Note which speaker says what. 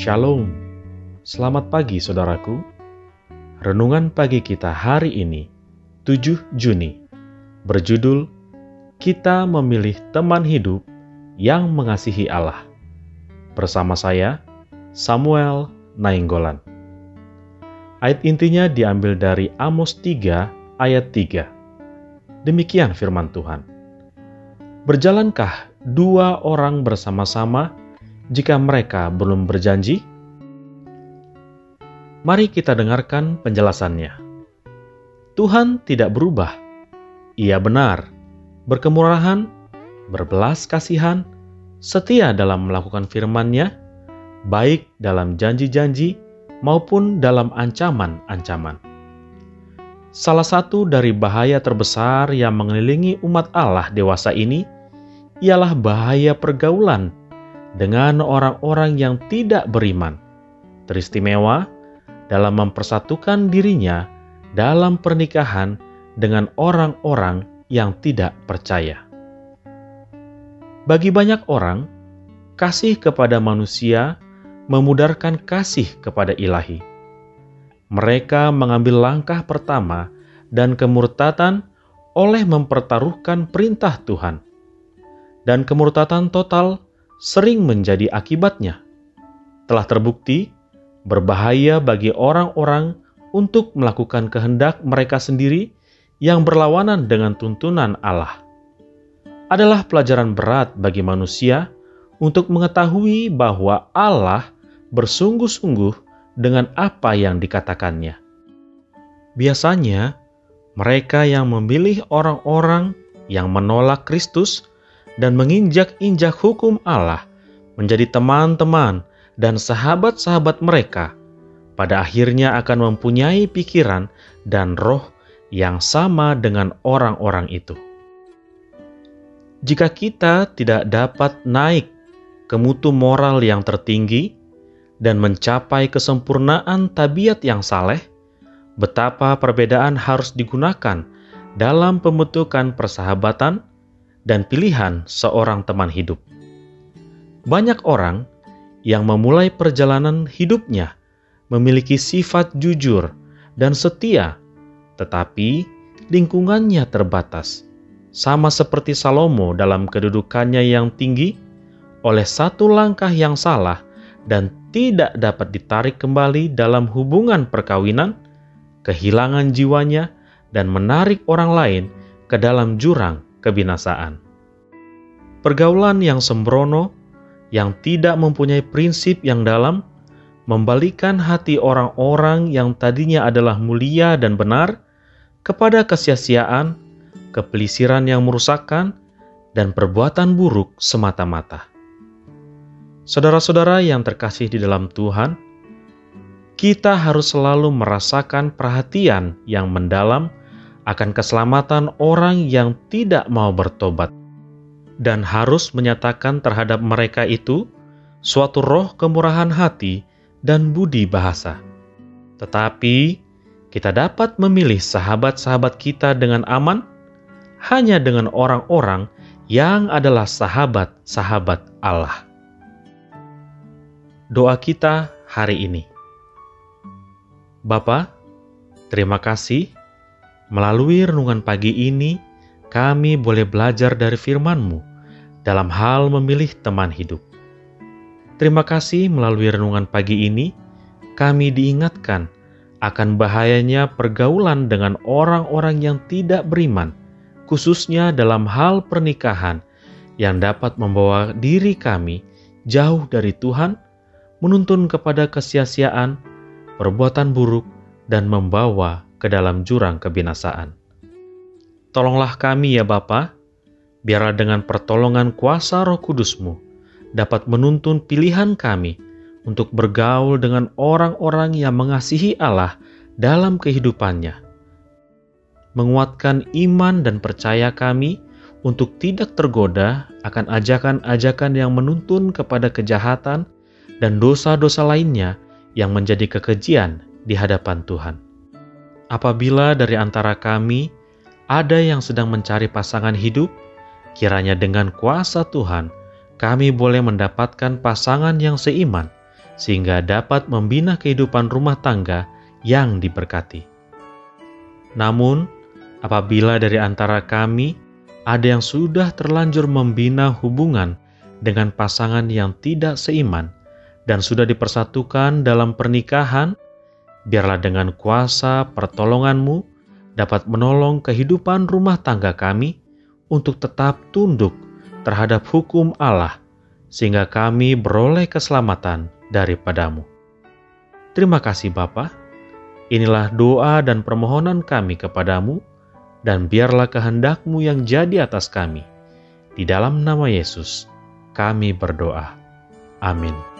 Speaker 1: Shalom, selamat pagi saudaraku. Renungan pagi kita hari ini, 7 Juni, berjudul Kita Memilih Teman Hidup yang Mengasihi Allah. Bersama saya, Samuel Nainggolan. Ayat intinya diambil dari Amos 3 ayat 3. Demikian firman Tuhan. Berjalankah dua orang bersama-sama jika mereka belum berjanji? Mari kita dengarkan penjelasannya. Tuhan tidak berubah. Ia benar, berkemurahan, berbelas kasihan, setia dalam melakukan firman-Nya, baik dalam janji-janji maupun dalam ancaman-ancaman. Salah satu dari bahaya terbesar yang mengelilingi umat Allah dewasa ini ialah bahaya pergaulan dengan orang-orang yang tidak beriman, teristimewa dalam mempersatukan dirinya dalam pernikahan dengan orang-orang yang tidak percaya. Bagi banyak orang, kasih kepada manusia memudarkan kasih kepada ilahi. Mereka mengambil langkah pertama dan kemurtatan oleh mempertaruhkan perintah Tuhan. Dan kemurtatan total sering menjadi akibatnya. Telah terbukti berbahaya bagi orang-orang untuk melakukan kehendak mereka sendiri yang berlawanan dengan tuntunan Allah. Adalah pelajaran berat bagi manusia untuk mengetahui bahwa Allah bersungguh-sungguh dengan apa yang dikatakannya. Biasanya, mereka yang memilih orang-orang yang menolak Kristus dan menginjak-injak hukum Allah menjadi teman-teman dan sahabat-sahabat mereka, pada akhirnya akan mempunyai pikiran dan roh yang sama dengan orang-orang itu. Jika kita tidak dapat naik ke mutu moral yang tertinggi dan mencapai kesempurnaan tabiat yang saleh, betapa perbedaan harus digunakan dalam pembentukan persahabatan dan pilihan seorang teman hidup. Banyak orang yang memulai perjalanan hidupnya memiliki sifat jujur dan setia, tetapi lingkungannya terbatas, sama seperti Salomo dalam kedudukannya yang tinggi, oleh satu langkah yang salah dan tidak dapat ditarik kembali dalam hubungan perkawinan, kehilangan jiwanya, dan menarik orang lain ke dalam jurang kebinasaan. Pergaulan yang sembrono, yang tidak mempunyai prinsip yang dalam, membalikan hati orang-orang yang tadinya adalah mulia dan benar kepada kesia-siaan, kepelisiran yang merusakkan, dan perbuatan buruk semata-mata. Saudara-saudara yang terkasih di dalam Tuhan, kita harus selalu merasakan perhatian yang mendalam akan keselamatan orang yang tidak mau bertobat, dan harus menyatakan terhadap mereka itu suatu roh kemurahan hati dan budi bahasa. Tetapi kita dapat memilih sahabat-sahabat kita dengan aman hanya dengan orang-orang yang adalah sahabat-sahabat Allah. Doa kita hari ini. Bapa, terima kasih Melalui renungan pagi ini, kami boleh belajar dari firman-Mu dalam hal memilih teman hidup. Terima kasih melalui renungan pagi ini, kami diingatkan akan bahayanya pergaulan dengan orang-orang yang tidak beriman, khususnya dalam hal pernikahan yang dapat membawa diri kami jauh dari Tuhan, menuntun kepada kesia-siaan, perbuatan buruk, dan membawa ke dalam jurang kebinasaan. Tolonglah kami ya Bapa, biarlah dengan pertolongan kuasa roh kudusmu dapat menuntun pilihan kami untuk bergaul dengan orang-orang yang mengasihi Allah dalam kehidupannya. Menguatkan iman dan percaya kami untuk tidak tergoda akan ajakan-ajakan yang menuntun kepada kejahatan dan dosa-dosa lainnya yang menjadi kekejian di hadapan Tuhan. Apabila dari antara kami ada yang sedang mencari pasangan hidup, kiranya dengan kuasa Tuhan kami boleh mendapatkan pasangan yang seiman sehingga dapat membina kehidupan rumah tangga yang diberkati. Namun, apabila dari antara kami ada yang sudah terlanjur membina hubungan dengan pasangan yang tidak seiman dan sudah dipersatukan dalam pernikahan, biarlah dengan kuasa pertolonganmu dapat menolong kehidupan rumah tangga kami untuk tetap tunduk terhadap hukum Allah, sehingga kami beroleh keselamatan daripadamu. Terima kasih Bapa. Inilah doa dan permohonan kami kepadamu, dan biarlah kehendakmu yang jadi atas kami. Di dalam nama Yesus, kami berdoa. Amin.